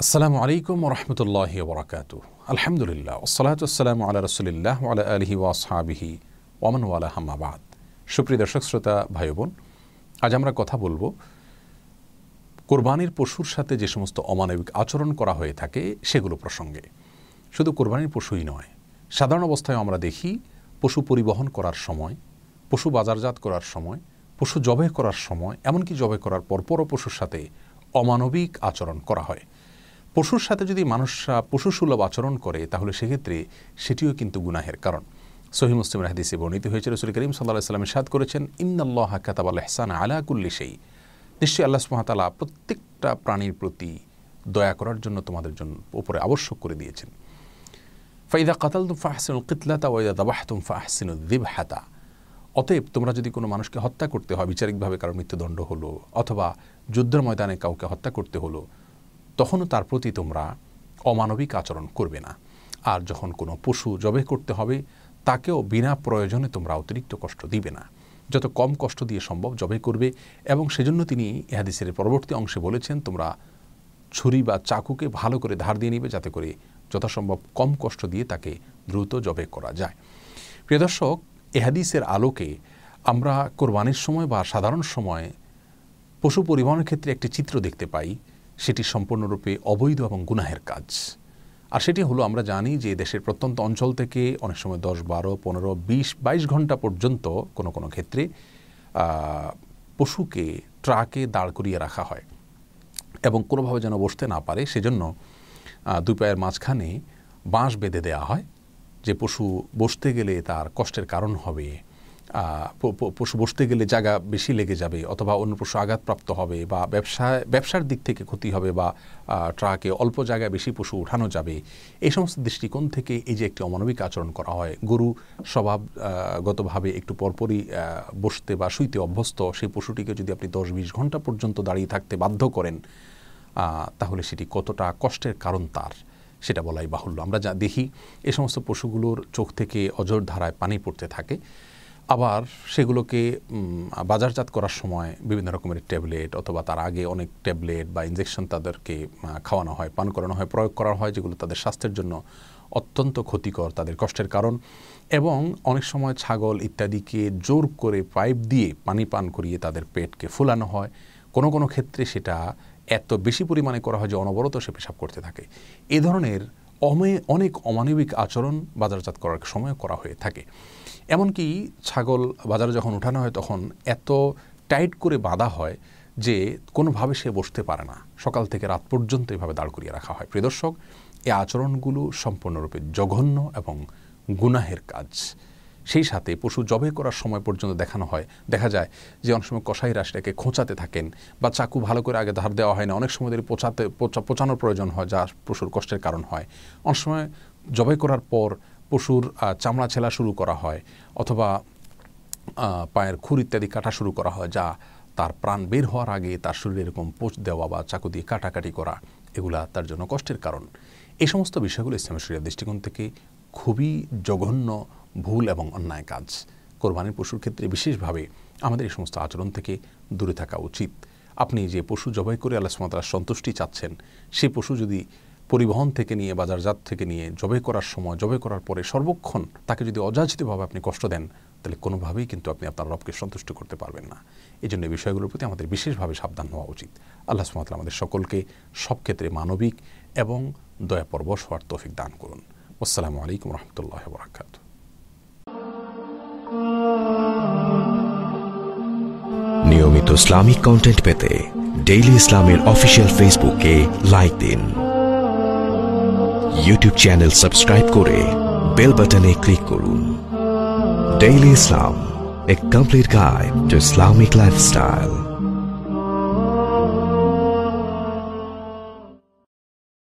আসসালামু আলাইকুম রহমতুল্লাহ বরকাত আলহামদুলিল্লাহ ওসলাতাম আল্লাহ রসুলিল্লাহ আলা আলহি ওয়াসহাবিহি ওমান হামাবাদ সুপ্রিয় দর্শক শ্রোতা ভাই বোন। আজ আমরা কথা বলব কোরবানির পশুর সাথে যে সমস্ত অমানবিক আচরণ করা হয়ে থাকে সেগুলো প্রসঙ্গে। শুধু কোরবানির পশুই নয়, সাধারণ অবস্থায় আমরা দেখি পশু পরিবহন করার সময়, পশু বাজারজাত করার সময় পশু জবে করার সময়, এমনকি জবে করার পরপরও পশুর সাথে অমানবিক আচরণ করা হয়। পশুর সাথে যদি মানুষরা পশুসুলভ আচরণ করে, তাহলে সেক্ষেত্রে সেটিও কিন্তু গুনাহের কারণ। সহি মুসলিম হাদিসে বর্ণিত হয়েছে, রসুল করিম সাল্লাহ সাল্লাম সাদ করেছেন ইন্দাল্লাহ কাতাব আল এহসান আলা কুল্লি সেই নিশ্চয়ই আল্লাহ সুহাতালা প্রত্যেকটা প্রাণীর প্রতি দয়া করার জন্য তোমাদের জন্য উপরে আবশ্যক করে দিয়েছেন। ফাইদা কাতাল তুম ফাহসিন কিতলাতা ওয়াইদা দাবাহ তুম ফাহসিন দিব হাতা অতএব তোমরা যদি কোনো মানুষকে হত্যা করতে হয়, বিচারিকভাবে কারও মৃত্যুদণ্ড হলো, অথবা যুদ্ধের ময়দানে কাউকে হত্যা করতে হলো, তখনও তার প্রতি তোমরা অমানবিক আচরণ করবে না। আর যখন কোনো পশু জবে করতে হবে, তাকেও বিনা প্রয়োজনে তোমরা অতিরিক্ত কষ্ট দিবে না। যত কম কষ্ট দিয়ে সম্ভব জবে করবে, এবং সেজন্য তিনি ইহাদিসের পরবর্তী অংশে বলেছেন, তোমরা ছুরি বা চাকুকে ভালো করে ধার দিয়ে নিবে, যাতে করে যথাসম্ভব কম কষ্ট দিয়ে তাকে দ্রুত জবে করা যায়। প্রিয় দর্শক এহাদিসের আলোকে আমরা কোরবানির সময় বা সাধারণ সময় পশু পরিবহনের ক্ষেত্রে একটি চিত্র দেখতে পাই। সেটি সম্পূর্ণরূপে অবৈধ এবং গুনাহের কাজ। আর সেটি হলো, আমরা জানি যে দেশের প্রত্যন্ত অঞ্চল থেকে অনেক সময় দশ, বারো, পনেরো, বিশ, বাইশ ঘণ্টা পর্যন্ত কোনো কোনো ক্ষেত্রে পশুকে ট্রাকে দাঁড় করিয়ে রাখা হয় এবং কোনোভাবে যেন বসতে না পারে। সেজন্য দুই পায়ের মাঝখানে বাঁশ বেঁধে দেওয়া হয়। যে পশু বসতে গেলে তার কষ্টের কারণ হবে পশু বসতে গেলে জায়গা বেশি লেগে যাবে অথবা অন্য পশু আঘাতপ্রাপ্ত হবে বা ব্যবসায় ব্যবসার দিক থেকে ক্ষতি হবে বা ট্রাকে অল্প জায়গায় বেশি পশু উঠানো যাবে। এই সমস্ত দৃষ্টিকোণ থেকে এই যে একটি অমানবিক আচরণ করা হয়, গরু স্বভাবগতভাবে একটু পরপরই বসতে বা শুইতে অভ্যস্ত, সেই পশুটিকে যদি আপনি দশ বিশ ঘণ্টা পর্যন্ত দাঁড়িয়ে থাকতে বাধ্য করেন তাহলে সেটি কতটা কষ্টের কারণ তার? সেটা বলাই বাহুল্য। আমরা যা দেখি, এ সমস্ত পশুগুলোর চোখ থেকে অজর ধারায় পানি পড়তে থাকে। আবার সেগুলোকে বাজারজাত করার সময় বিভিন্ন রকমের ট্যাবলেট অথবা তার আগে অনেক ট্যাবলেট বা ইঞ্জেকশন তাদেরকে খাওয়ানো হয়, পান করানো হয়, প্রয়োগ করা হয়, যেগুলো তাদের স্বাস্থ্যের জন্য অত্যন্ত ক্ষতিকর, তাদের কষ্টের কারণ। এবং অনেক সময় ছাগল ইত্যাদিকে জোর করে পাইপ দিয়ে পানি পান করিয়ে তাদের পেটকে ফুলানো হয়। কোনো কোনো ক্ষেত্রে সেটা এত বেশি পরিমাণে করা হয় যে অনবরত সে পেশাব করতে থাকে। এ ধরনের অমে, অনেক অমানবিক আচরণ বাজারজাত করার সময় করা হয়ে থাকে। এমনকি ছাগল বাজারে যখন উঠানো হয় তখন এত টাইট করে বাঁধা হয় যে কোনোভাবে সে বসতে পারে না। সকাল থেকে রাত পর্যন্ত এভাবে দাঁড় করিয়ে রাখা হয়। প্রিয়দর্শক এই আচরণগুলো সম্পূর্ণরূপে জঘন্য এবং গুনাহের কাজ। সেই সাথে পশু জবে করার সময় পর্যন্ত দেখানো হয়। দেখা যায় যে অনেক সময় কষাইরা সেটাকে খোঁচাতে থাকেন বা চাকু ভালো করে আগে ধার দেওয়া হয় না। অনেক সময় ধরে পোচাতে পোচানোর প্রয়োজন হয় যা পশুর কষ্টের কারণ হয়। অনেক সময় জবাই করার পর পশুর চামড়া ছেলা শুরু করা হয় অথবা পায়ের খুর ইত্যাদি কাটা শুরু করা হয় যা তার প্রাণ বের হওয়ার আগে তার শরীরে এরকম পোচ দেওয়া বা চাকু দিয়ে কাটাকাটি করা, এগুলা তার জন্য কষ্টের কারণ। এই সমস্ত বিষয়গুলো ইসলামের শরীরের দৃষ্টিকোণ থেকে খুবই জঘন্য ভুল এবং অন্যায় কাজ। কোরবানির পশুর ক্ষেত্রে বিশেষভাবে আমাদের এই সমস্ত আচরণ থেকে দূরে থাকা উচিত। আপনি যে পশু জবাই করে আল্লাহ সুমাতার সন্তুষ্টি চাচ্ছেন সেই পশু যদি পরিবহন থেকে নিয়ে, বাজারজাত থেকে নিয়ে জবে করার সময় জবে করার পরে সর্বক্ষণ তাকে যদি অযাচিতভাবে আপনি কষ্ট দেন, তাহলে কোনোভাবেই কিন্তু আপনি আপনার রবকে সন্তুষ্ট করতে পারবেন না। এই জন্য এই বিষয়গুলোর প্রতি আমাদের বিশেষভাবে সাবধান হওয়া উচিত। আল্লাহ সুমাতাল আমাদের সকলকে সব ক্ষেত্রে মানবিক এবং দয়াপরবশ হওয়ার তৌফিক দান করুন। আসসালামু আলাইকুম রহমতুল্লাহ বরাকাত নিয়মিত ইসলামিক কন্টেন্ট পেতে ডেইলি ইসলামের অফিসিয়াল ফেসবুকে লাইক দিন। ইউটিউব চ্যানেল সাবস্ক্রাইব করে বেল বাটনে ক্লিক করুন। Daily Islam a complete guide to Islamic lifestyle